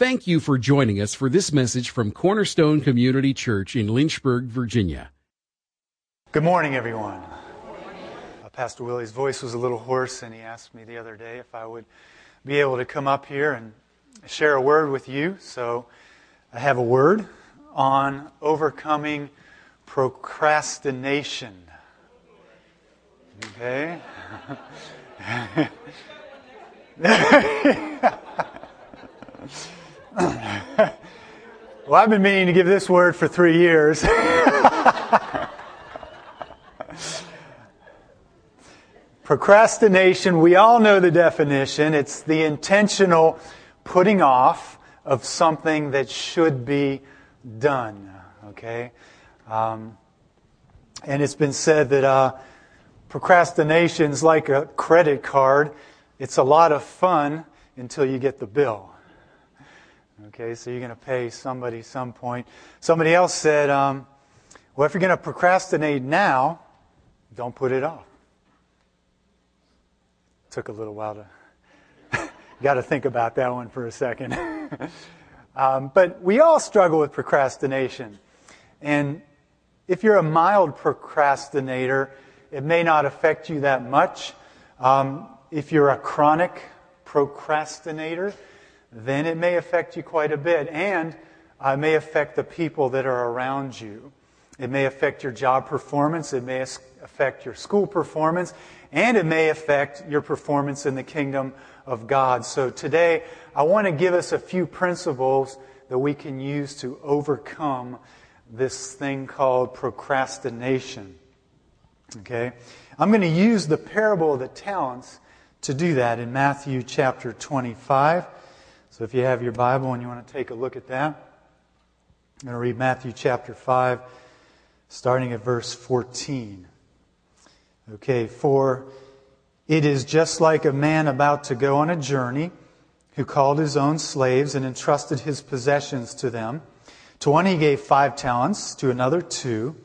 Thank you for joining us for this message from Cornerstone Community Church in Lynchburg, Virginia. Good morning, everyone. Uh, Pastor Willie's voice was a little hoarse, and he asked me the other day if I would be able to come up here and share a word with you. So I have a word on overcoming procrastination. Okay? well, I've been meaning to give this word for three years. Procrastination, we all know the definition. It's the intentional putting off of something that should be done. Okay? Um, and it's been said that uh, is like a credit card. It's a lot of fun until you get the bill. Okay, so you're going to pay somebody some point. Somebody else said, um, well, if you're going to procrastinate now, don't put it off. Took a little while to, got to think about that one for a second. um, but we all struggle with procrastination. And if you're a mild procrastinator, it may not affect you that much. Um, if you're a chronic procrastinator, then it may affect you quite a bit. And uh, it may affect the people that are around you. It may affect your job performance. It may affect your school performance. And it may affect your performance in the kingdom of God. So today, I want to give us a few principles that we can use to overcome this thing called procrastination. Okay? I'm going to use the parable of the talents to do that in Matthew chapter 25. So if you have your Bible and you want to take a look at that, I'm going to read Matthew chapter 5, starting at verse 14. Okay, for it is just like a man about to go on a journey who called his own slaves and entrusted his possessions to them. To one he gave five talents, to another two,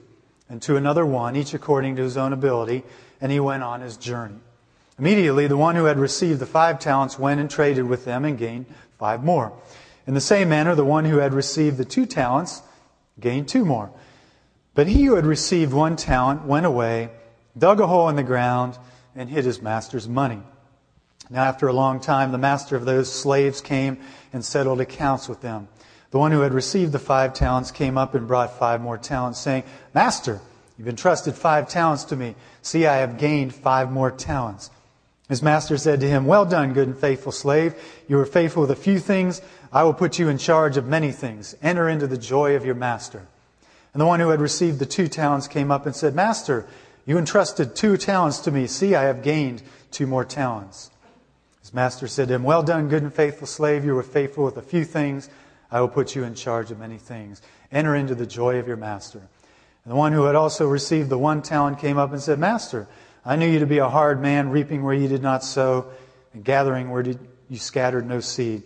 and to another one, each according to his own ability, and he went on his journey. Immediately, the one who had received the five talents went and traded with them and gained five more. In the same manner, the one who had received the two talents gained two more. But he who had received one talent went away, dug a hole in the ground, and hid his master's money. Now, after a long time, the master of those slaves came and settled accounts with them. The one who had received the five talents came up and brought five more talents, saying, Master, you've entrusted five talents to me. See, I have gained five more talents. His master said to him, Well done, good and faithful slave. You were faithful with a few things. I will put you in charge of many things. Enter into the joy of your master. And the one who had received the two talents came up and said, Master, you entrusted two talents to me. See, I have gained two more talents. His master said to him, Well done, good and faithful slave. You were faithful with a few things. I will put you in charge of many things. Enter into the joy of your master. And the one who had also received the one talent came up and said, Master, I knew you to be a hard man, reaping where you did not sow, and gathering where you scattered no seed.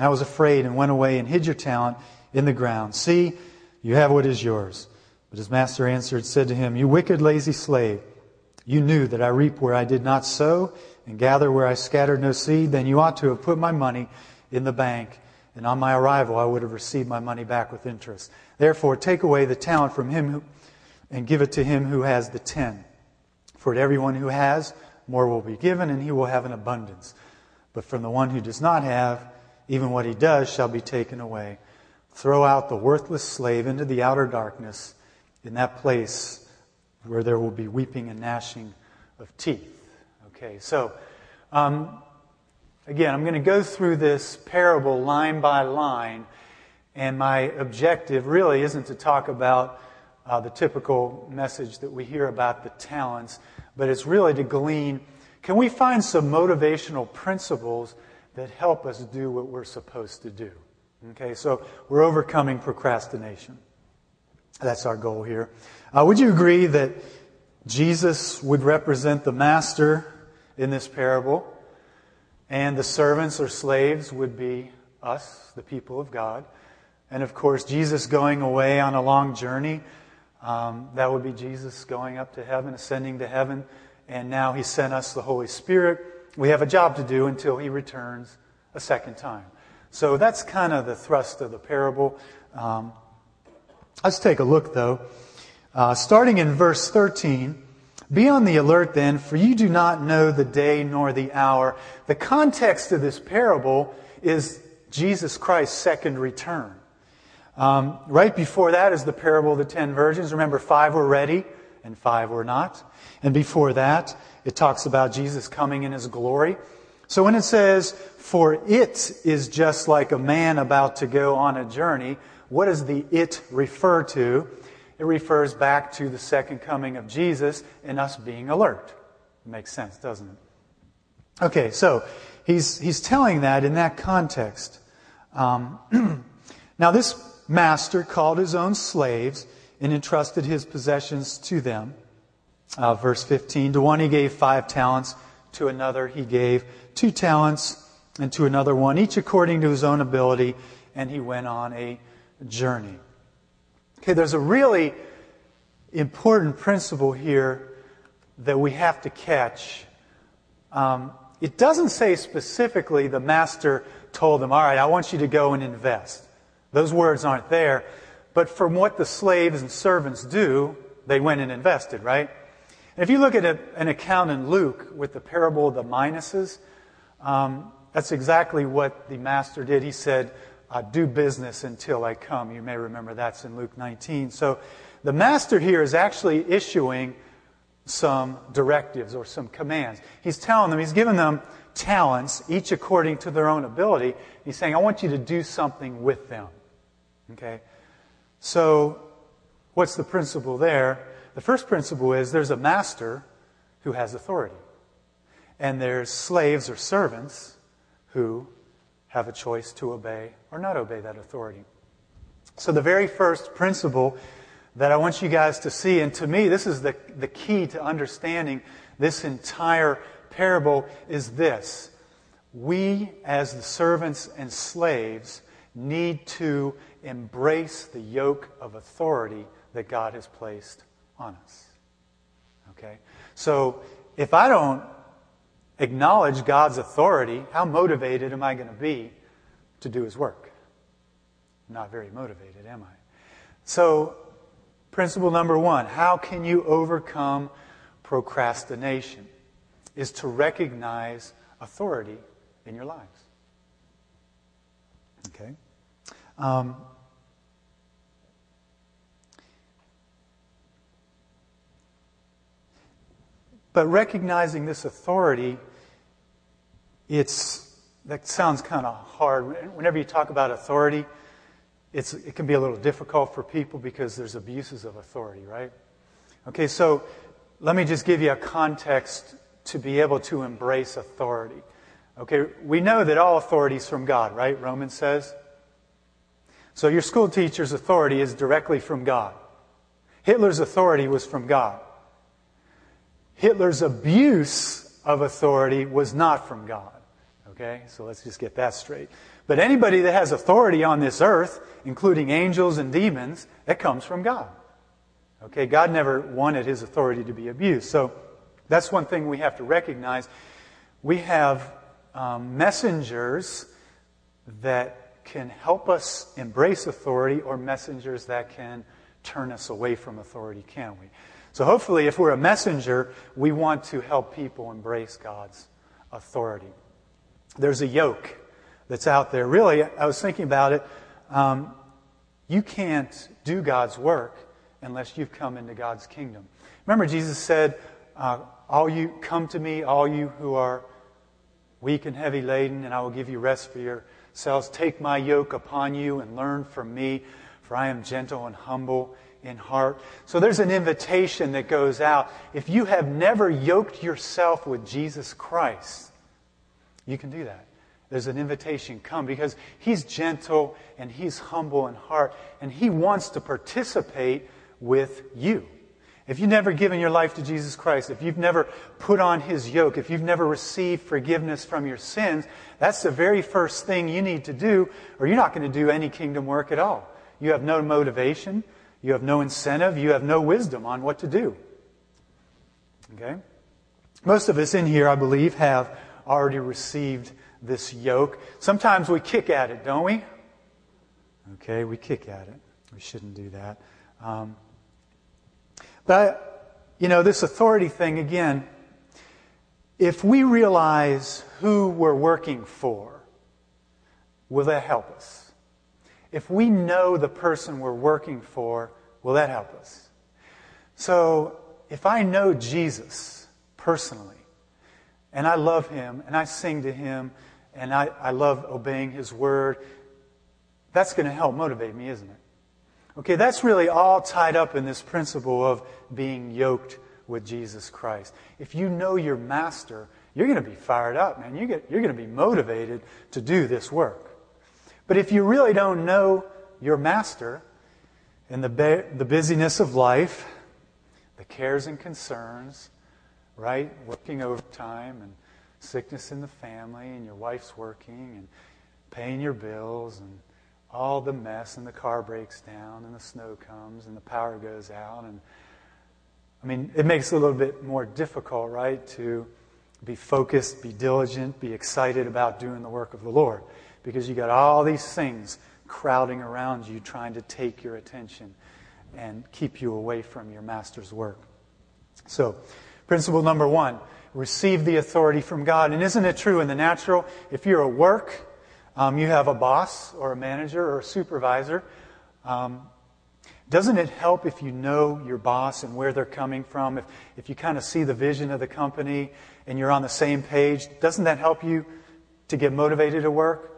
I was afraid and went away and hid your talent in the ground. See, you have what is yours. But his master answered, and said to him, You wicked, lazy slave, you knew that I reap where I did not sow and gather where I scattered no seed. Then you ought to have put my money in the bank, and on my arrival I would have received my money back with interest. Therefore, take away the talent from him and give it to him who has the ten. For to everyone who has, more will be given, and he will have an abundance. But from the one who does not have, even what he does shall be taken away. Throw out the worthless slave into the outer darkness, in that place where there will be weeping and gnashing of teeth. Okay, so um, again, I'm going to go through this parable line by line, and my objective really isn't to talk about uh, the typical message that we hear about the talents, but it's really to glean can we find some motivational principles that help us do what we're supposed to do? Okay, so we're overcoming procrastination. That's our goal here. Uh, would you agree that Jesus would represent the master in this parable, and the servants or slaves would be us, the people of God? And of course, Jesus going away on a long journey um, that would be Jesus going up to heaven, ascending to heaven, and now He sent us the Holy Spirit. We have a job to do until He returns a second time. So that's kind of the thrust of the parable. Um, let's take a look, though. Uh, starting in verse 13, be on the alert then, for you do not know the day nor the hour. The context of this parable is Jesus Christ's second return. Um, right before that is the parable of the ten virgins. Remember, five were ready and five were not. And before that, it talks about Jesus coming in his glory. So when it says, for it is just like a man about to go on a journey, what does the it refer to? It refers back to the second coming of Jesus and us being alert. It makes sense, doesn't it? Okay, so he's, he's telling that in that context. Um, now, this master called his own slaves and entrusted his possessions to them. Uh, verse 15 To one he gave five talents, to another he gave two talents, and to another one, each according to his own ability, and he went on a journey. Okay, there's a really important principle here that we have to catch. Um, it doesn't say specifically the master told them, All right, I want you to go and invest. Those words aren't there. But from what the slaves and servants do, they went and invested, right? And if you look at a, an account in Luke with the parable of the minas, um, that's exactly what the master did. He said, uh, Do business until I come. You may remember that's in Luke 19. So the master here is actually issuing some directives or some commands. He's telling them, he's given them talents, each according to their own ability. He's saying, I want you to do something with them. Okay? So, what's the principle there? The first principle is there's a master who has authority, and there's slaves or servants who have a choice to obey or not obey that authority. So, the very first principle that I want you guys to see, and to me, this is the, the key to understanding this entire parable, is this. We, as the servants and slaves, need to embrace the yoke of authority that God has placed on us. Okay? So, if I don't acknowledge God's authority, how motivated am I going to be to do His work? Not very motivated, am I? So, principle number one how can you overcome procrastination? Is to recognize authority in your lives. Okay? Um, But recognizing this authority, it's, that sounds kind of hard. Whenever you talk about authority, it's, it can be a little difficult for people because there's abuses of authority, right? Okay, so let me just give you a context to be able to embrace authority. Okay, we know that all authority is from God, right? Romans says. So your school teacher's authority is directly from God. Hitler's authority was from God. Hitler's abuse of authority was not from God. Okay? So let's just get that straight. But anybody that has authority on this earth, including angels and demons, that comes from God. Okay? God never wanted his authority to be abused. So that's one thing we have to recognize. We have um, messengers that can help us embrace authority or messengers that can turn us away from authority, can we? So hopefully, if we're a messenger, we want to help people embrace God's authority. There's a yoke that's out there. Really, I was thinking about it. Um, you can't do God's work unless you've come into God's kingdom. Remember, Jesus said, uh, All you come to me, all you who are weak and heavy laden, and I will give you rest for yourselves. Take my yoke upon you and learn from me, for I am gentle and humble in heart. So there's an invitation that goes out. If you have never yoked yourself with Jesus Christ, you can do that. There's an invitation come because he's gentle and he's humble in heart and he wants to participate with you. If you've never given your life to Jesus Christ, if you've never put on his yoke, if you've never received forgiveness from your sins, that's the very first thing you need to do, or you're not going to do any kingdom work at all. You have no motivation. You have no incentive. You have no wisdom on what to do. Okay? Most of us in here, I believe, have already received this yoke. Sometimes we kick at it, don't we? Okay, we kick at it. We shouldn't do that. Um, but, you know, this authority thing, again, if we realize who we're working for, will that help us? If we know the person we're working for, will that help us? So, if I know Jesus personally, and I love him, and I sing to him, and I, I love obeying his word, that's going to help motivate me, isn't it? Okay, that's really all tied up in this principle of being yoked with Jesus Christ. If you know your master, you're going to be fired up, man. You get, you're going to be motivated to do this work. But if you really don't know your master in the, the busyness of life, the cares and concerns, right? Working overtime and sickness in the family, and your wife's working and paying your bills and all the mess, and the car breaks down, and the snow comes, and the power goes out. And I mean, it makes it a little bit more difficult, right, to be focused, be diligent, be excited about doing the work of the Lord. Because you got all these things crowding around you trying to take your attention and keep you away from your master's work. So, principle number one receive the authority from God. And isn't it true in the natural? If you're at work, um, you have a boss or a manager or a supervisor. Um, doesn't it help if you know your boss and where they're coming from? If, if you kind of see the vision of the company and you're on the same page, doesn't that help you to get motivated to work?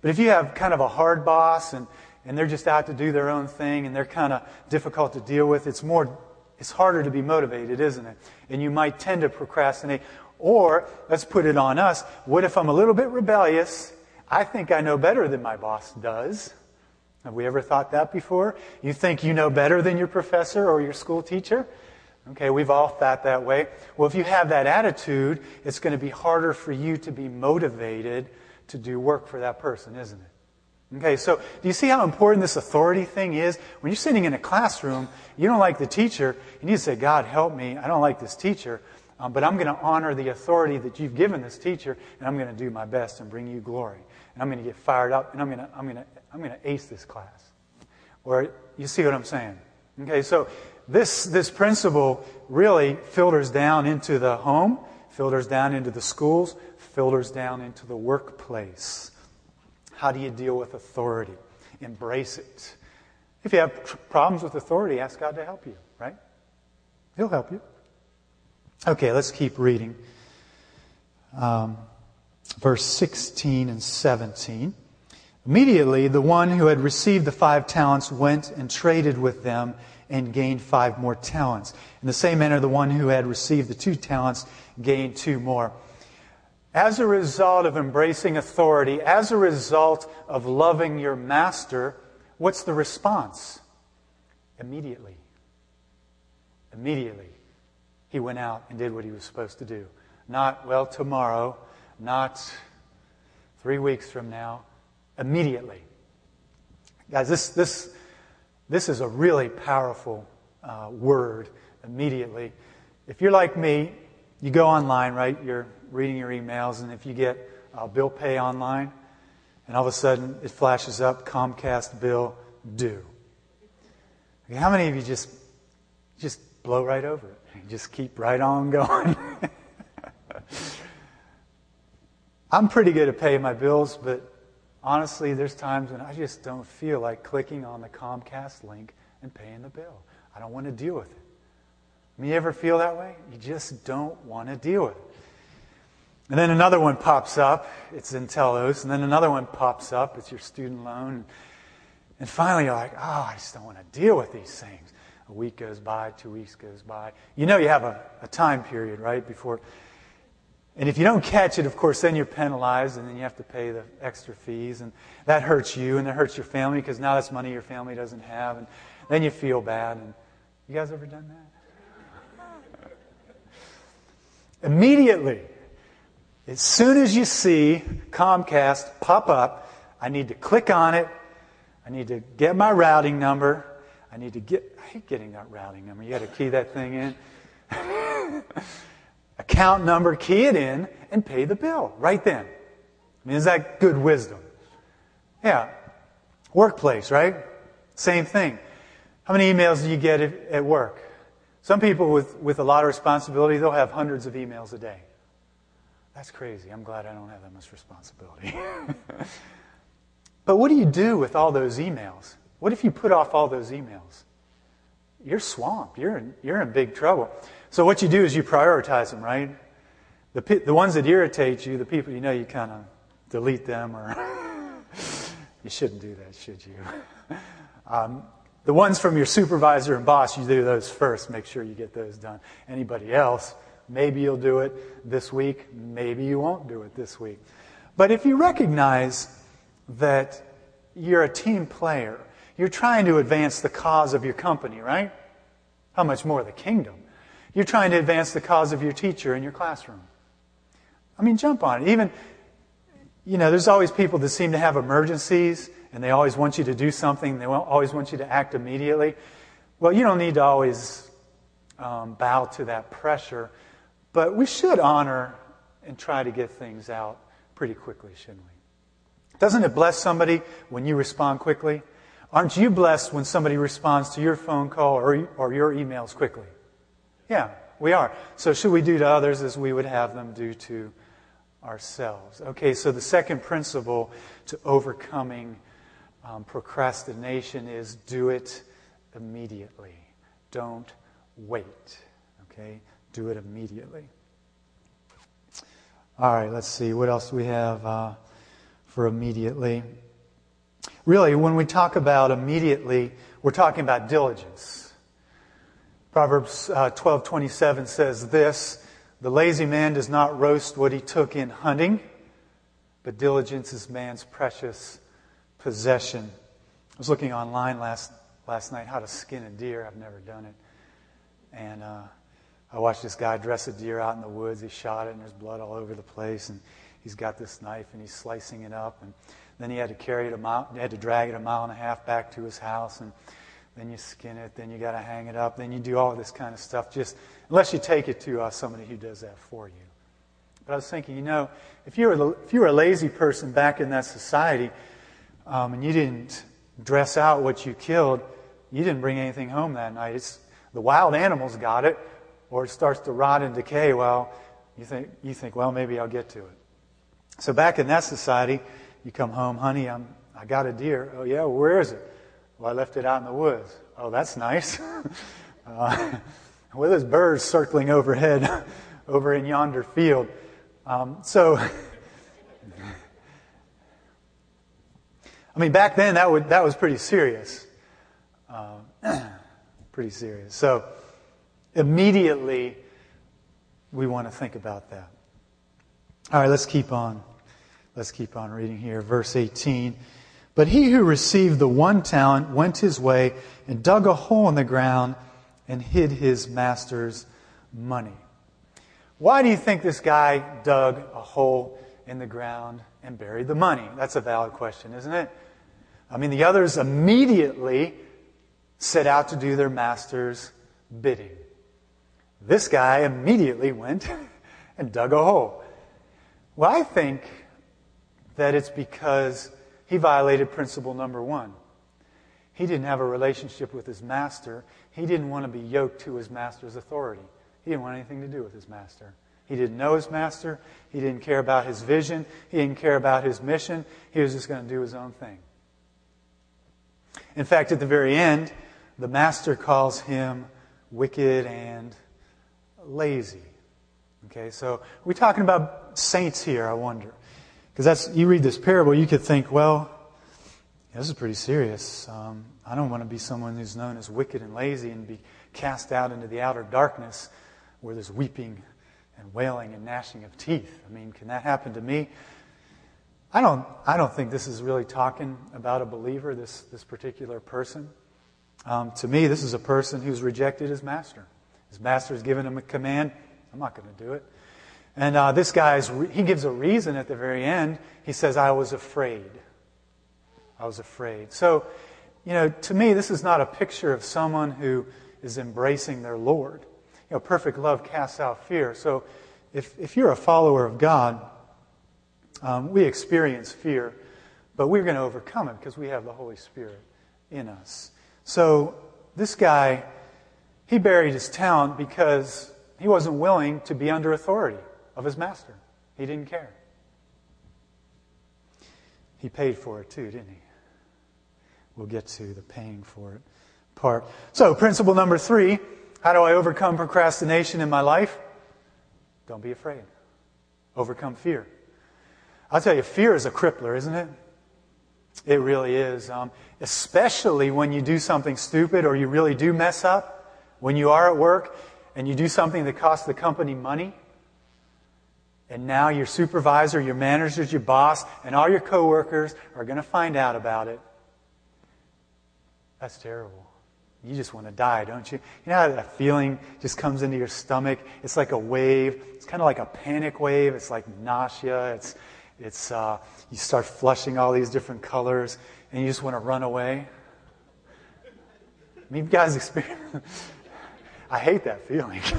But if you have kind of a hard boss and, and they're just out to do their own thing and they're kind of difficult to deal with, it's more, it's harder to be motivated, isn't it? And you might tend to procrastinate. Or, let's put it on us, what if I'm a little bit rebellious? I think I know better than my boss does. Have we ever thought that before? You think you know better than your professor or your school teacher? Okay, we've all thought that way. Well, if you have that attitude, it's going to be harder for you to be motivated to do work for that person, isn't it? Okay, so do you see how important this authority thing is? When you're sitting in a classroom, you don't like the teacher, and you need to say, God, help me. I don't like this teacher, um, but I'm going to honor the authority that you've given this teacher, and I'm going to do my best and bring you glory. And I'm going to get fired up, and I'm going to, I'm going to, I'm going to ace this class. Or you see what I'm saying? Okay, so this, this principle really filters down into the home, filters down into the schools, filters down into the workplace. How do you deal with authority? Embrace it. If you have problems with authority, ask God to help you, right? He'll help you. Okay, let's keep reading. Um, verse 16 and 17. Immediately, the one who had received the five talents went and traded with them and gained five more talents. In the same manner, the one who had received the two talents gained two more. As a result of embracing authority, as a result of loving your master, what's the response? Immediately. Immediately, he went out and did what he was supposed to do. Not, well, tomorrow, not three weeks from now, immediately. Guys, this, this, this is a really powerful uh, word, immediately. If you're like me, you go online, right? You're reading your emails, and if you get uh, bill pay online, and all of a sudden it flashes up Comcast bill due. Okay, how many of you just just blow right over it and just keep right on going? I'm pretty good at paying my bills, but honestly, there's times when I just don't feel like clicking on the Comcast link and paying the bill. I don't want to deal with it. I mean, you ever feel that way? You just don't want to deal with it. And then another one pops up. It's Telos. And then another one pops up. It's your student loan. And finally, you're like, oh, I just don't want to deal with these things. A week goes by, two weeks goes by. You know you have a, a time period, right, before. And if you don't catch it, of course, then you're penalized, and then you have to pay the extra fees. And that hurts you, and that hurts your family, because now that's money your family doesn't have. And then you feel bad. And you guys ever done that? Immediately, as soon as you see Comcast pop up, I need to click on it. I need to get my routing number. I need to get, I hate getting that routing number. You got to key that thing in. Account number, key it in, and pay the bill right then. I mean, is that good wisdom? Yeah. Workplace, right? Same thing. How many emails do you get at work? Some people with, with a lot of responsibility, they'll have hundreds of emails a day. That's crazy. I'm glad I don't have that much responsibility. but what do you do with all those emails? What if you put off all those emails? You're swamped. You're in, you're in big trouble. So what you do is you prioritize them, right? The, the ones that irritate you, the people you know, you kind of delete them or you shouldn't do that, should you? Um, the ones from your supervisor and boss, you do those first. Make sure you get those done. Anybody else, maybe you'll do it this week. Maybe you won't do it this week. But if you recognize that you're a team player, you're trying to advance the cause of your company, right? How much more the kingdom? You're trying to advance the cause of your teacher in your classroom. I mean, jump on it. Even, you know, there's always people that seem to have emergencies and they always want you to do something, they always want you to act immediately. Well, you don't need to always um, bow to that pressure, but we should honor and try to get things out pretty quickly, shouldn't we? Doesn't it bless somebody when you respond quickly? Aren't you blessed when somebody responds to your phone call or, or your emails quickly? Yeah, we are. So, should we do to others as we would have them do to ourselves? Okay, so the second principle to overcoming um, procrastination is do it immediately. Don't wait. Okay? Do it immediately. All right, let's see. What else do we have uh, for immediately? Really, when we talk about immediately, we're talking about diligence. Proverbs uh, 12:27 says this, "The lazy man does not roast what he took in hunting, but diligence is man's precious possession. I was looking online last, last night how to skin a deer. I've never done it. And uh, I watched this guy dress a deer out in the woods. He shot it, and there's blood all over the place. And he's got this knife, and he's slicing it up. And then he had to carry it a mile, had to drag it a mile and a half back to his house. And then you skin it, then you got to hang it up, then you do all this kind of stuff. Just unless you take it to uh, somebody who does that for you. But I was thinking, you know, if you were if you were a lazy person back in that society, um, and you didn't dress out what you killed, you didn't bring anything home that night. It's, the wild animals got it, or it starts to rot and decay. Well, you think, you think, well, maybe I'll get to it. So back in that society, you come home, honey, I'm, I got a deer. Oh, yeah, where is it? Well, I left it out in the woods. Oh, that's nice. uh, with those birds circling overhead over in yonder field. Um, so I mean, back then that, would, that was pretty serious. Uh, pretty serious. So immediately we want to think about that. All right, let's keep on. Let's keep on reading here. Verse 18. But he who received the one talent went his way and dug a hole in the ground and hid his master's money. Why do you think this guy dug a hole in the ground and buried the money? That's a valid question, isn't it? I mean, the others immediately set out to do their master's bidding. This guy immediately went and dug a hole. Well, I think that it's because he violated principle number one. He didn't have a relationship with his master. He didn't want to be yoked to his master's authority. He didn't want anything to do with his master. He didn't know his master. He didn't care about his vision. He didn't care about his mission. He was just going to do his own thing. In fact, at the very end, the master calls him wicked and lazy. Okay, so we're talking about saints here, I wonder. Because that's, you read this parable, you could think, well, this is pretty serious. Um, I don't want to be someone who's known as wicked and lazy and be cast out into the outer darkness where there's weeping and wailing and gnashing of teeth. I mean, can that happen to me? I don't, I don't think this is really talking about a believer, this, this particular person. Um, to me, this is a person who's rejected his master. His master has given him a command. I'm not going to do it. And uh, this guy, he gives a reason at the very end. He says, I was afraid. I was afraid. So, you know, to me, this is not a picture of someone who is embracing their Lord. You know, perfect love casts out fear. So, if, if you're a follower of God, um, we experience fear, but we're going to overcome it because we have the Holy Spirit in us. So this guy, he buried his talent because he wasn't willing to be under authority of his master. He didn't care. He paid for it too, didn't he? We'll get to the paying for it part. So, principle number three how do I overcome procrastination in my life? Don't be afraid. Overcome fear. I'll tell you, fear is a crippler, isn't it? It really is. Um, especially when you do something stupid or you really do mess up. When you are at work and you do something that costs the company money. And now your supervisor, your managers, your boss, and all your coworkers are going to find out about it. That's terrible. You just want to die, don't you? You know how that feeling just comes into your stomach? It's like a wave. It's kind of like a panic wave. It's like nausea. It's, it's, uh, you start flushing all these different colors, and you just want to run away. I mean, you guys experience. I hate that feeling.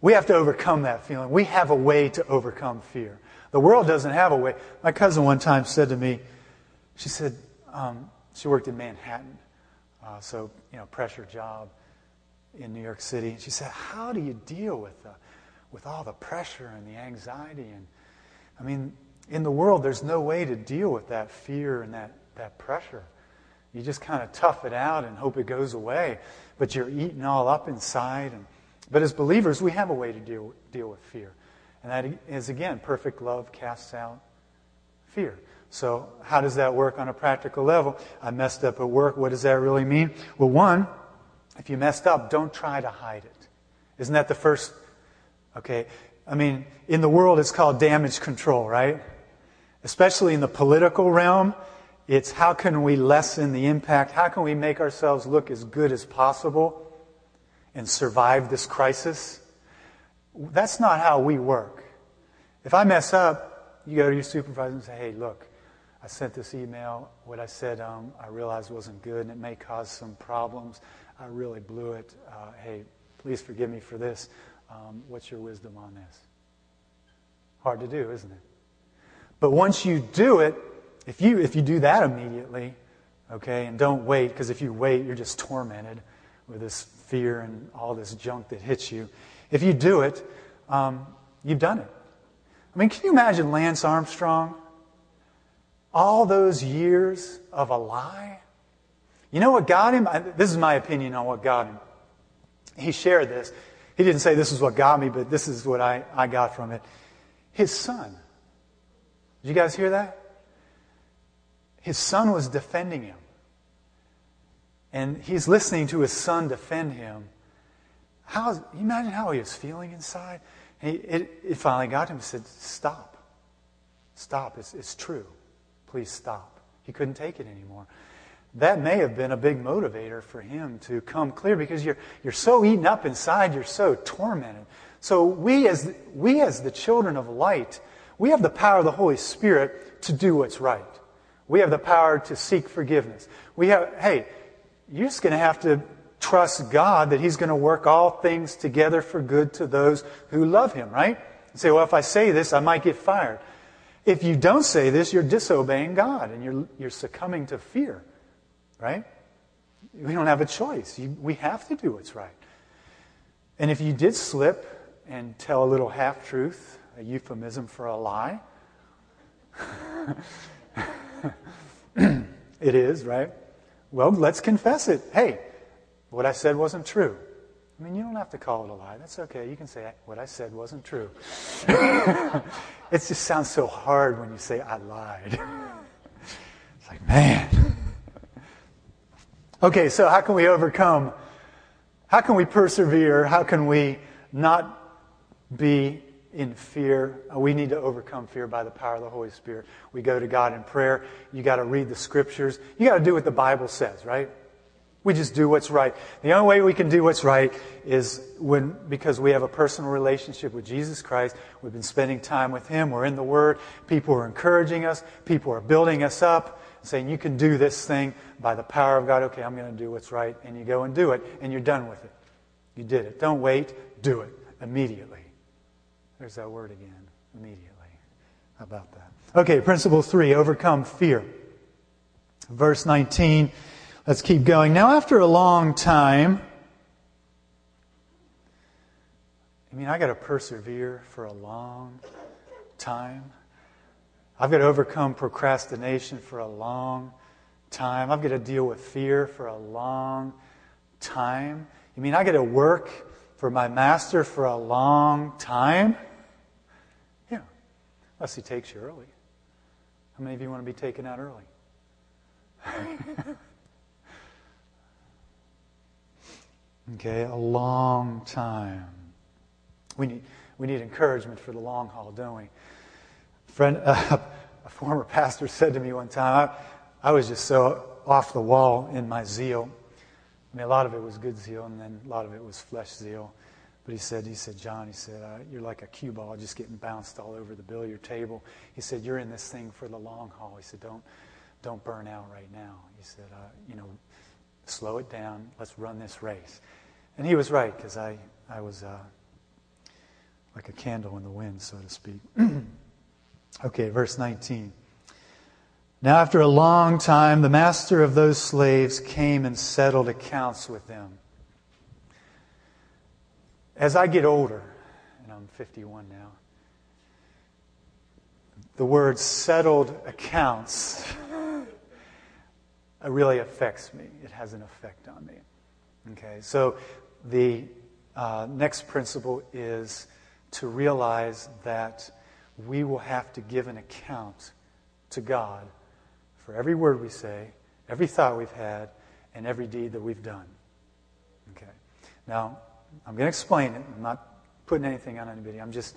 we have to overcome that feeling. We have a way to overcome fear. The world doesn't have a way. My cousin one time said to me, she said, um, she worked in Manhattan, uh, so, you know, pressure job in New York City. And She said, How do you deal with, the, with all the pressure and the anxiety? And I mean, in the world, there's no way to deal with that fear and that, that pressure. You just kind of tough it out and hope it goes away, but you're eating all up inside. And, but as believers, we have a way to deal, deal with fear. And that is, again, perfect love casts out fear. So, how does that work on a practical level? I messed up at work. What does that really mean? Well, one, if you messed up, don't try to hide it. Isn't that the first? Okay. I mean, in the world, it's called damage control, right? Especially in the political realm, it's how can we lessen the impact? How can we make ourselves look as good as possible and survive this crisis? That's not how we work. If I mess up, you go to your supervisor and say, hey, look, I sent this email. What I said, um, I realized wasn't good, and it may cause some problems. I really blew it. Uh, hey, please forgive me for this. Um, what's your wisdom on this? Hard to do, isn't it? But once you do it, if you if you do that immediately, okay, and don't wait, because if you wait, you're just tormented with this fear and all this junk that hits you. If you do it, um, you've done it. I mean, can you imagine Lance Armstrong? all those years of a lie? You know what got him? This is my opinion on what got him. He shared this. He didn't say this is what got me, but this is what I, I got from it. His son. Did you guys hear that? His son was defending him. And he's listening to his son defend him. How, imagine how he was feeling inside? He, it, it finally got him. He said, Stop. Stop. It's, it's true. Please stop. He couldn't take it anymore. That may have been a big motivator for him to come clear because you're, you're so eaten up inside, you're so tormented. So we as, we as the children of light, we have the power of the Holy Spirit to do what's right. We have the power to seek forgiveness. We have, hey, you're just going to have to trust God that He's going to work all things together for good to those who love Him, right? Say, well, if I say this, I might get fired. If you don't say this, you're disobeying God and you're, you're succumbing to fear, right? We don't have a choice. You, we have to do what's right. And if you did slip and tell a little half truth, a euphemism for a lie, it is, right? Well, let's confess it. Hey, what I said wasn't true. I mean, you don't have to call it a lie. That's okay. You can say, what I said wasn't true. it just sounds so hard when you say, I lied. it's like, man. okay, so how can we overcome? How can we persevere? How can we not be in fear? Uh, we need to overcome fear by the power of the Holy Spirit. We go to God in prayer. You got to read the scriptures. You got to do what the Bible says, right? We just do what's right. The only way we can do what's right is when, because we have a personal relationship with Jesus Christ. We've been spending time with Him. We're in the Word. People are encouraging us. People are building us up, saying, You can do this thing by the power of God. Okay, I'm going to do what's right. And you go and do it, and you're done with it. You did it. Don't wait. Do it immediately. There's that word again, immediately. How about that? Okay, principle three overcome fear. Verse 19. Let's keep going. Now, after a long time, I mean, I got to persevere for a long time. I've got to overcome procrastination for a long time. I've got to deal with fear for a long time. You mean I got to work for my master for a long time? Unless he takes you early. How many of you want to be taken out early? okay, a long time. We need, we need encouragement for the long haul, don't we? A friend, uh, a former pastor said to me one time, I, I was just so off the wall in my zeal. I mean, a lot of it was good zeal, and then a lot of it was flesh zeal. But he said, he said, John, he said, uh, you're like a cue ball just getting bounced all over the billiard table. He said, you're in this thing for the long haul. He said, don't, don't burn out right now. He said, uh, you know, slow it down. Let's run this race. And he was right because I, I was uh, like a candle in the wind, so to speak. okay, verse 19. Now, after a long time, the master of those slaves came and settled accounts with them. As I get older, and I'm 51 now, the word settled accounts really affects me. It has an effect on me. Okay, so the uh, next principle is to realize that we will have to give an account to God for every word we say, every thought we've had, and every deed that we've done. Okay. Now, I'm going to explain it. I'm not putting anything on anybody. I'm just,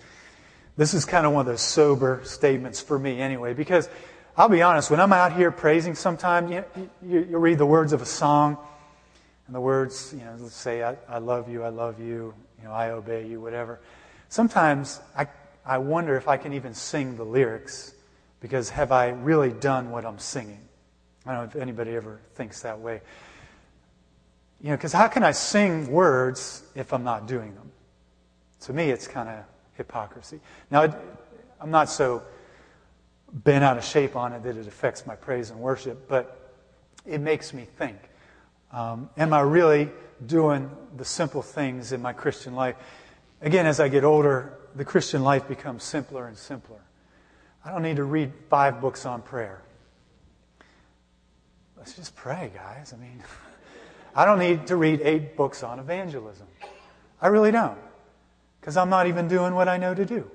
this is kind of one of those sober statements for me anyway, because I'll be honest, when I'm out here praising sometimes, you, you, you read the words of a song, and the words, you know, let's say, I, I love you, I love you, you know, I obey you, whatever. Sometimes I, I wonder if I can even sing the lyrics because have I really done what I'm singing? I don't know if anybody ever thinks that way. You know, because how can I sing words if I'm not doing them? To me, it's kind of hypocrisy. Now, I'm not so bent out of shape on it that it affects my praise and worship, but it makes me think. Um, am I really doing the simple things in my Christian life? Again, as I get older, the Christian life becomes simpler and simpler. I don't need to read five books on prayer. Let's just pray, guys. I mean, I don't need to read eight books on evangelism. I really don't. Because I'm not even doing what I know to do.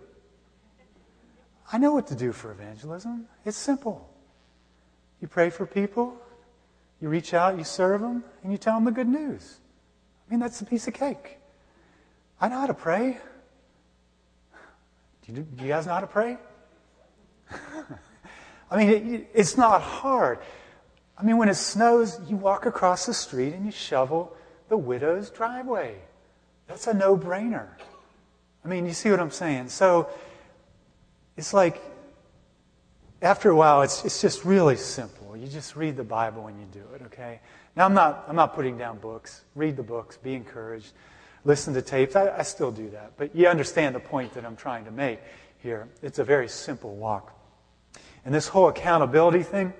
I know what to do for evangelism. It's simple. You pray for people, you reach out, you serve them, and you tell them the good news. I mean, that's a piece of cake. I know how to pray. Do you, do you guys know how to pray? I mean, it, it's not hard. I mean, when it snows, you walk across the street and you shovel the widow's driveway. That's a no brainer. I mean, you see what I'm saying? So it's like, after a while, it's, it's just really simple. You just read the Bible when you do it, okay? Now, I'm not, I'm not putting down books. Read the books, be encouraged listen to tapes. I, I still do that. But you understand the point that I'm trying to make here. It's a very simple walk. And this whole accountability thing,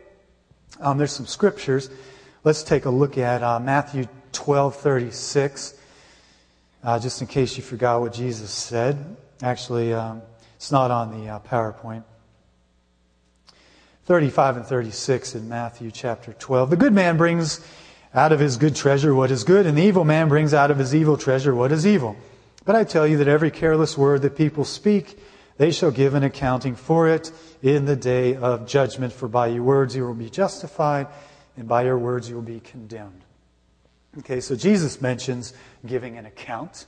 um, there's some scriptures. Let's take a look at uh, Matthew 12 36. Uh, just in case you forgot what Jesus said. Actually, um, it's not on the uh, PowerPoint. 35 and 36 in Matthew chapter 12. The good man brings out of his good treasure what is good, and the evil man brings out of his evil treasure what is evil. But I tell you that every careless word that people speak, they shall give an accounting for it in the day of judgment. For by your words you will be justified, and by your words you will be condemned. Okay, so Jesus mentions giving an account.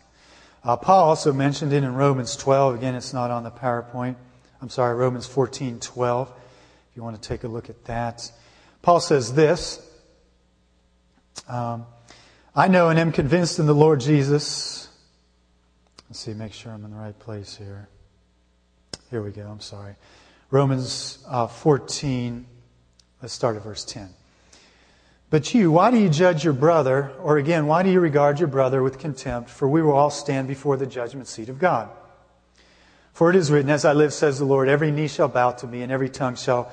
Uh, Paul also mentioned it in Romans 12. Again, it's not on the PowerPoint. I'm sorry, Romans 14 12. If you want to take a look at that. Paul says this um, I know and am convinced in the Lord Jesus. Let's see, make sure I'm in the right place here. Here we go, I'm sorry. Romans uh, 14, let's start at verse 10. But you, why do you judge your brother? Or again, why do you regard your brother with contempt? For we will all stand before the judgment seat of God. For it is written, As I live, says the Lord, every knee shall bow to me, and every tongue shall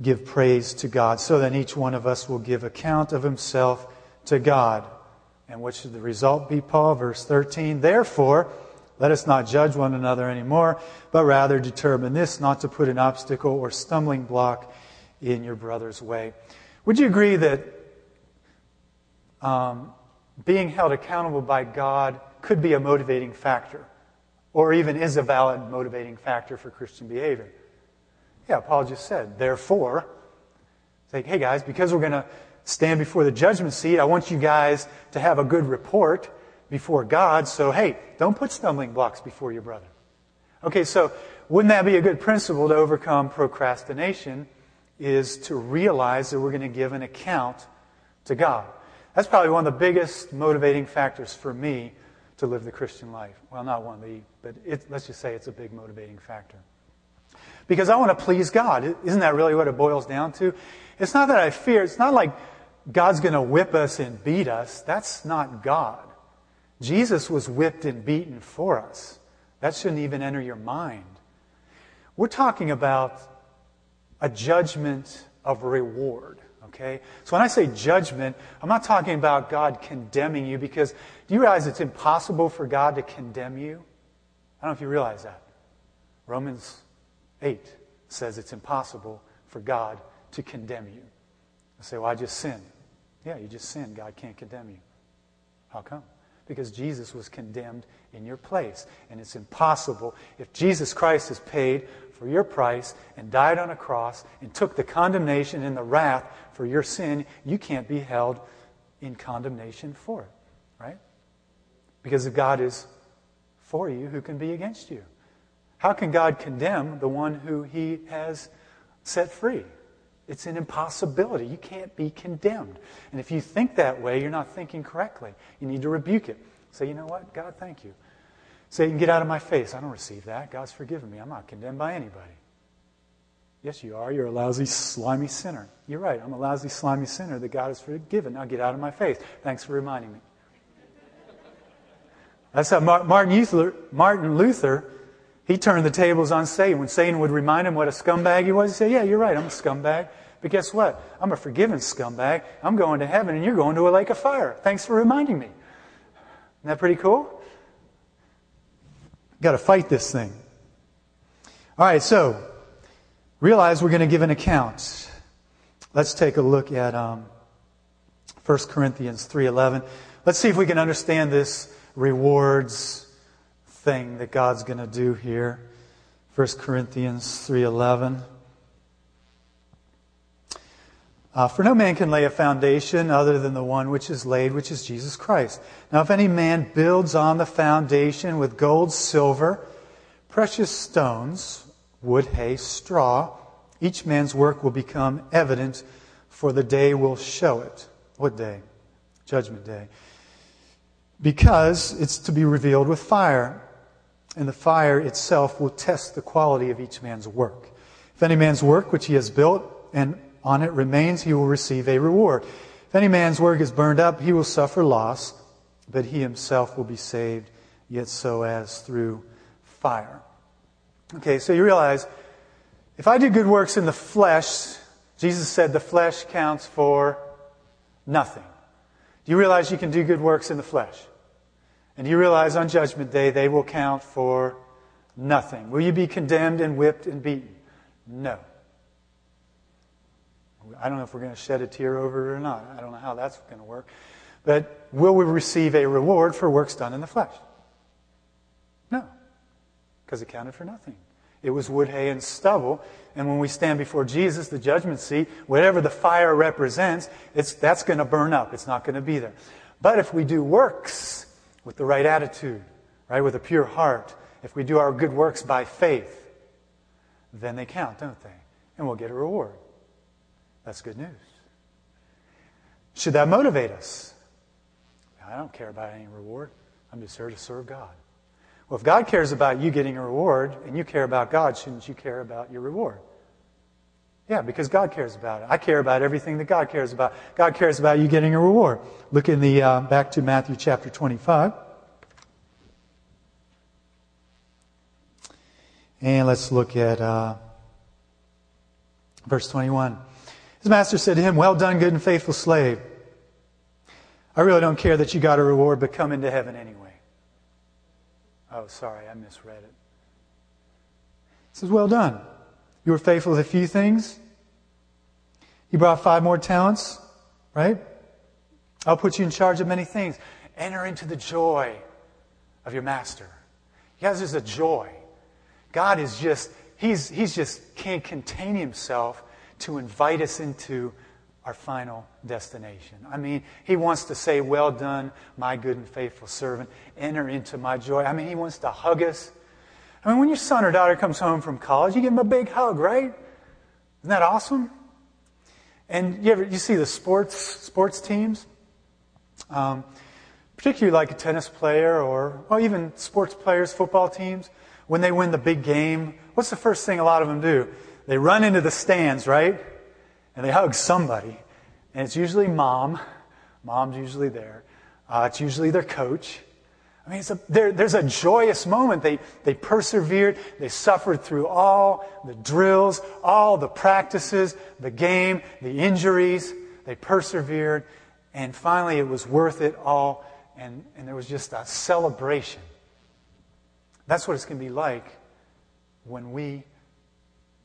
give praise to God. So then each one of us will give account of himself to God. And what should the result be, Paul? Verse 13. Therefore, let us not judge one another anymore, but rather determine this, not to put an obstacle or stumbling block in your brother's way. Would you agree that um, being held accountable by God could be a motivating factor, or even is a valid motivating factor for Christian behavior? Yeah, Paul just said, therefore, say, hey guys, because we're going to stand before the judgment seat, I want you guys to have a good report before God. So, hey, don't put stumbling blocks before your brother. Okay, so wouldn't that be a good principle to overcome procrastination? Is to realize that we're going to give an account to God. That's probably one of the biggest motivating factors for me to live the Christian life. Well, not one of the, but it, let's just say it's a big motivating factor. Because I want to please God. Isn't that really what it boils down to? It's not that I fear, it's not like God's going to whip us and beat us. That's not God. Jesus was whipped and beaten for us. That shouldn't even enter your mind. We're talking about a judgment of reward. Okay? So when I say judgment, I'm not talking about God condemning you because do you realize it's impossible for God to condemn you? I don't know if you realize that. Romans 8 says it's impossible for God to condemn you. I say, well, I just sinned. Yeah, you just sinned. God can't condemn you. How come? Because Jesus was condemned in your place. And it's impossible. If Jesus Christ has paid for your price and died on a cross and took the condemnation and the wrath for your sin, you can't be held in condemnation for it. Right? Because if God is for you, who can be against you? How can God condemn the one who he has set free? It's an impossibility. You can't be condemned. And if you think that way, you're not thinking correctly. You need to rebuke it. Say, you know what? God, thank you. Satan, get out of my face. I don't receive that. God's forgiven me. I'm not condemned by anybody. Yes, you are. You're a lousy, slimy sinner. You're right. I'm a lousy, slimy sinner that God has forgiven. Now get out of my face. Thanks for reminding me. That's how Martin Luther, Martin Luther he turned the tables on Satan. When Satan would remind him what a scumbag he was, he'd say, Yeah, you're right, I'm a scumbag. But guess what? I'm a forgiven scumbag. I'm going to heaven and you're going to a lake of fire. Thanks for reminding me. Isn't that pretty cool? Got to fight this thing. All right, so realize we're going to give an account. Let's take a look at um, 1 Corinthians 3.11. Let's see if we can understand this rewards thing that God's going to do here. 1 Corinthians 3:11 uh, For no man can lay a foundation other than the one which is laid, which is Jesus Christ. Now, if any man builds on the foundation with gold, silver, precious stones, wood, hay, straw, each man's work will become evident, for the day will show it. What day? Judgment day. Because it's to be revealed with fire and the fire itself will test the quality of each man's work. If any man's work which he has built and on it remains, he will receive a reward. If any man's work is burned up, he will suffer loss, but he himself will be saved, yet so as through fire. Okay, so you realize if I do good works in the flesh, Jesus said the flesh counts for nothing. Do you realize you can do good works in the flesh? And you realize on Judgment Day they will count for nothing. Will you be condemned and whipped and beaten? No. I don't know if we're going to shed a tear over it or not. I don't know how that's going to work. But will we receive a reward for works done in the flesh? No. Because it counted for nothing. It was wood, hay, and stubble. And when we stand before Jesus, the judgment seat, whatever the fire represents, it's, that's going to burn up. It's not going to be there. But if we do works, with the right attitude, right, with a pure heart, if we do our good works by faith, then they count, don't they? And we'll get a reward. That's good news. Should that motivate us? I don't care about any reward. I'm just here to serve God. Well, if God cares about you getting a reward and you care about God, shouldn't you care about your reward? Yeah, because God cares about it. I care about everything that God cares about. God cares about you getting a reward. Look in the uh, back to Matthew chapter 25. And let's look at uh, verse 21. His master said to him, Well done, good and faithful slave. I really don't care that you got a reward, but come into heaven anyway. Oh, sorry, I misread it. He says, Well done. You were faithful with a few things. You brought five more talents, right? I'll put you in charge of many things. Enter into the joy of your master. Guys, there's a joy. God is just, he's, he's just can't contain himself to invite us into our final destination. I mean, he wants to say, Well done, my good and faithful servant. Enter into my joy. I mean, he wants to hug us. I mean, when your son or daughter comes home from college, you give them a big hug, right? Isn't that awesome? And you ever you see the sports sports teams, um, particularly like a tennis player or even sports players, football teams, when they win the big game. What's the first thing a lot of them do? They run into the stands, right? and they hug somebody. And it's usually mom. Mom's usually there. Uh, it's usually their coach. I mean, a, there, there's a joyous moment. They, they persevered. They suffered through all the drills, all the practices, the game, the injuries. They persevered. And finally, it was worth it all. And, and there was just a celebration. That's what it's going to be like when we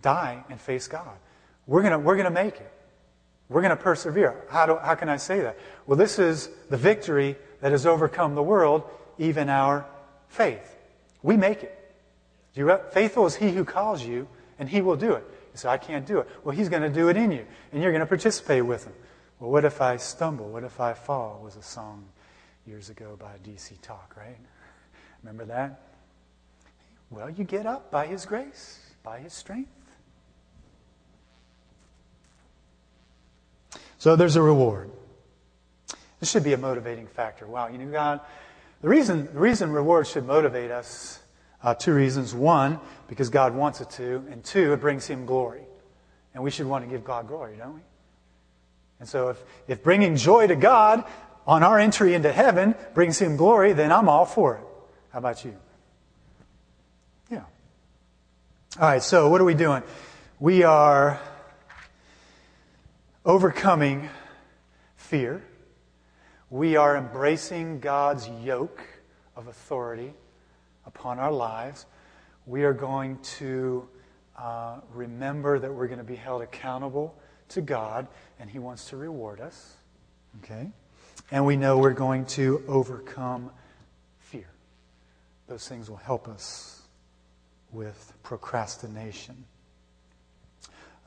die and face God. We're going we're to make it. We're going to persevere. How, do, how can I say that? Well, this is the victory that has overcome the world, even our faith. We make it. Faithful is he who calls you, and he will do it. You say, I can't do it. Well, he's going to do it in you, and you're going to participate with him. Well, what if I stumble? What if I fall? Was a song years ago by DC Talk, right? Remember that? Well, you get up by his grace, by his strength. So there's a reward. This should be a motivating factor. Wow, you know, God, the reason, the reason rewards should motivate us, uh, two reasons. One, because God wants it to, and two, it brings Him glory. And we should want to give God glory, don't we? And so if, if bringing joy to God on our entry into heaven brings Him glory, then I'm all for it. How about you? Yeah. All right, so what are we doing? We are overcoming fear. We are embracing God's yoke of authority upon our lives. We are going to uh, remember that we're going to be held accountable to God, and He wants to reward us. Okay? And we know we're going to overcome fear. Those things will help us with procrastination.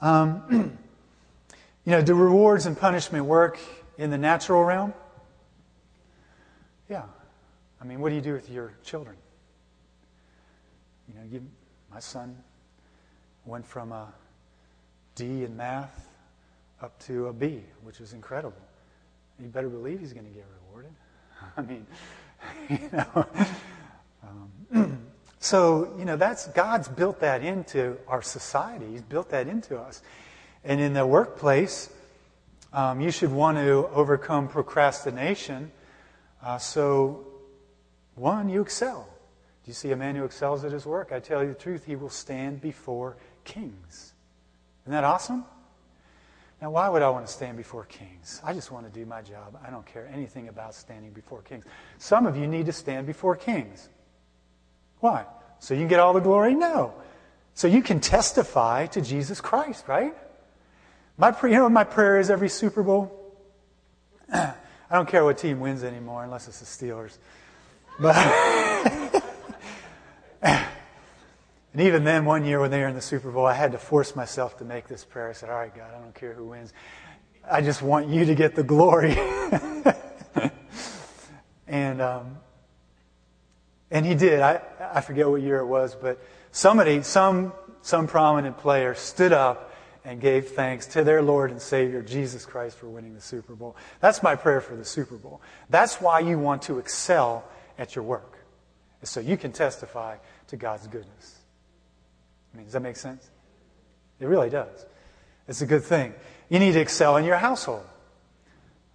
Um, You know, do rewards and punishment work in the natural realm? Yeah. I mean, what do you do with your children? You know, you, my son went from a D in math up to a B, which was incredible. You better believe he's going to get rewarded. I mean, you know. Um, so, you know, that's God's built that into our society. He's built that into us. And in the workplace, um, you should want to overcome procrastination. Uh, so, one, you excel. Do you see a man who excels at his work? I tell you the truth, he will stand before kings. Isn't that awesome? Now, why would I want to stand before kings? I just want to do my job. I don't care anything about standing before kings. Some of you need to stand before kings. Why? So you can get all the glory? No. So you can testify to Jesus Christ, right? My, you know my prayer is every Super Bowl? I don't care what team wins anymore unless it's the Steelers. But and even then, one year when they were in the Super Bowl, I had to force myself to make this prayer. I said, All right, God, I don't care who wins. I just want you to get the glory. and um, and he did. I, I forget what year it was, but somebody, some some prominent player stood up and gave thanks to their Lord and Savior, Jesus Christ, for winning the Super Bowl. That's my prayer for the Super Bowl. That's why you want to excel at your work, so you can testify to God's goodness. I mean, does that make sense? It really does. It's a good thing. You need to excel in your household.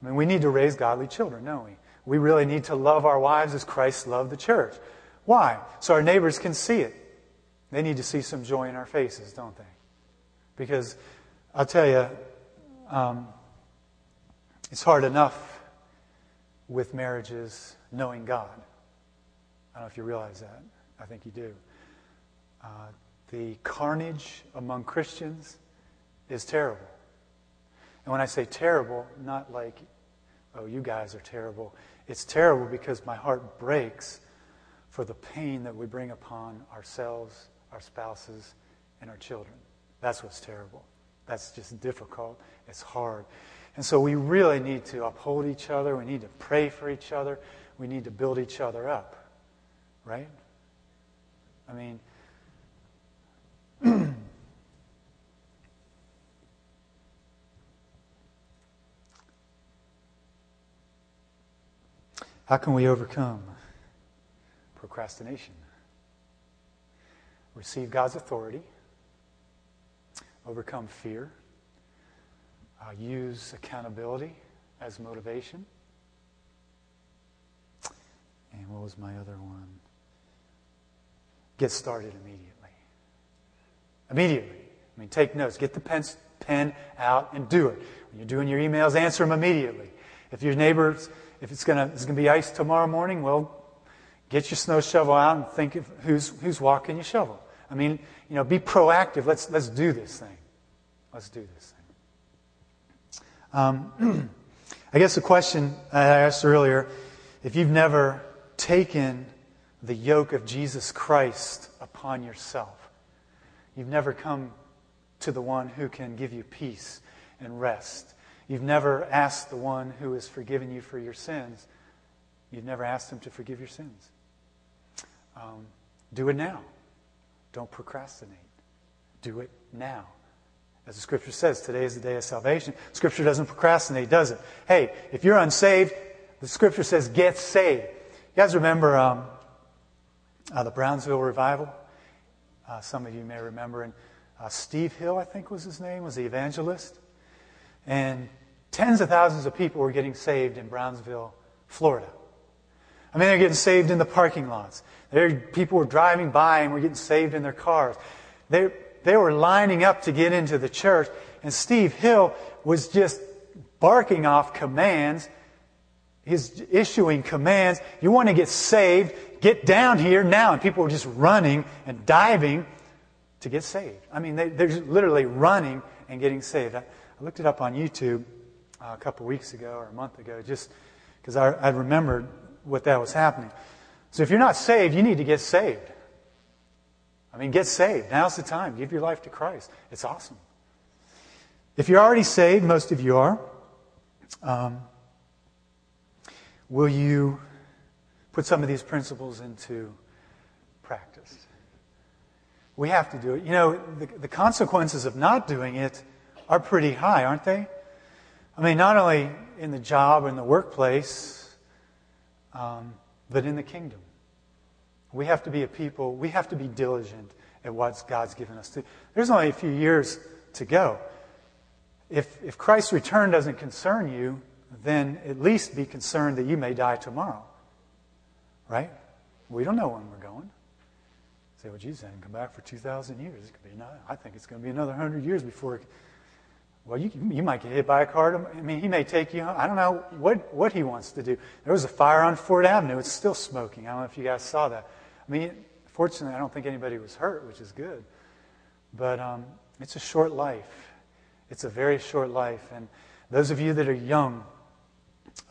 I mean, we need to raise godly children, don't we? We really need to love our wives as Christ loved the church. Why? So our neighbors can see it. They need to see some joy in our faces, don't they? Because I'll tell you, um, it's hard enough with marriages knowing God. I don't know if you realize that. I think you do. Uh, the carnage among Christians is terrible. And when I say terrible, not like, oh, you guys are terrible. It's terrible because my heart breaks for the pain that we bring upon ourselves, our spouses, and our children. That's what's terrible. That's just difficult. It's hard. And so we really need to uphold each other. We need to pray for each other. We need to build each other up. Right? I mean, how can we overcome procrastination? Receive God's authority, overcome fear, uh, use accountability as motivation. And what was my other one? Get started immediately. Immediately. I mean, take notes. Get the pen, pen out and do it. When you're doing your emails, answer them immediately. If your neighbors, if it's to it's gonna be ice tomorrow morning, well, get your snow shovel out and think of who's, who's walking your shovel. I mean, you know, be proactive. Let's, let's do this thing. Let's do this thing. Um, I guess the question I asked earlier if you've never taken the yoke of Jesus Christ upon yourself, you've never come to the one who can give you peace and rest. You've never asked the one who has forgiven you for your sins. You've never asked him to forgive your sins. Um, do it now. Don't procrastinate. Do it now. As the scripture says, today is the day of salvation. Scripture doesn't procrastinate, does it? Hey, if you're unsaved, the scripture says, get saved. You guys remember um, uh, the Brownsville revival? Uh, some of you may remember. And uh, Steve Hill, I think was his name, was the evangelist. And tens of thousands of people were getting saved in Brownsville, Florida. I mean, they're getting saved in the parking lots. There, people were driving by and were getting saved in their cars. They, they were lining up to get into the church, and Steve Hill was just barking off commands. He's issuing commands. You want to get saved? Get down here now. And people were just running and diving to get saved. I mean, they, they're literally running and getting saved. I, I looked it up on YouTube uh, a couple weeks ago or a month ago just because I, I remembered what that was happening. So if you're not saved, you need to get saved. I mean, get saved. Now's the time. Give your life to Christ. It's awesome. If you're already saved, most of you are, um, will you put some of these principles into practice? We have to do it. You know, the, the consequences of not doing it are pretty high, aren't they? I mean, not only in the job or in the workplace, um, but in the kingdom. We have to be a people, we have to be diligent at what God's given us to. There's only a few years to go. If, if Christ's return doesn't concern you, then at least be concerned that you may die tomorrow. Right? We don't know when we're going. Say, well, Jesus didn't come back for 2,000 years. It could be another, I think it's going to be another 100 years before well, you, you might get hit by a car. I mean, he may take you home. I don't know what, what he wants to do. There was a fire on Fort Avenue. It's still smoking. I don't know if you guys saw that. I mean, fortunately, I don't think anybody was hurt, which is good. But um, it's a short life. It's a very short life. And those of you that are young,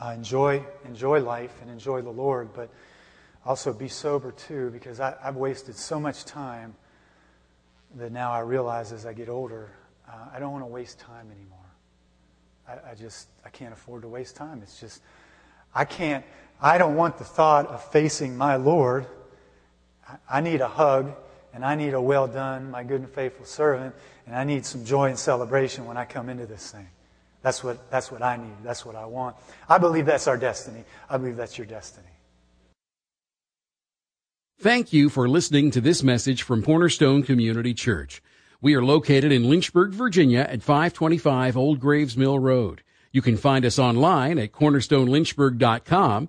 uh, enjoy, enjoy life and enjoy the Lord, but also be sober too, because I, I've wasted so much time that now I realize as I get older, uh, I don't want to waste time anymore. I, I just, I can't afford to waste time. It's just, I can't, I don't want the thought of facing my Lord. I, need a hug and I need a well done, my good and faithful servant, and I need some joy and celebration when I come into this thing. That's what, that's what I need. That's what I want. I believe that's our destiny. I believe that's your destiny. Thank you for listening to this message from Cornerstone Community Church. We are located in Lynchburg, Virginia at 525 Old Graves Mill Road. You can find us online at cornerstonelynchburg.com.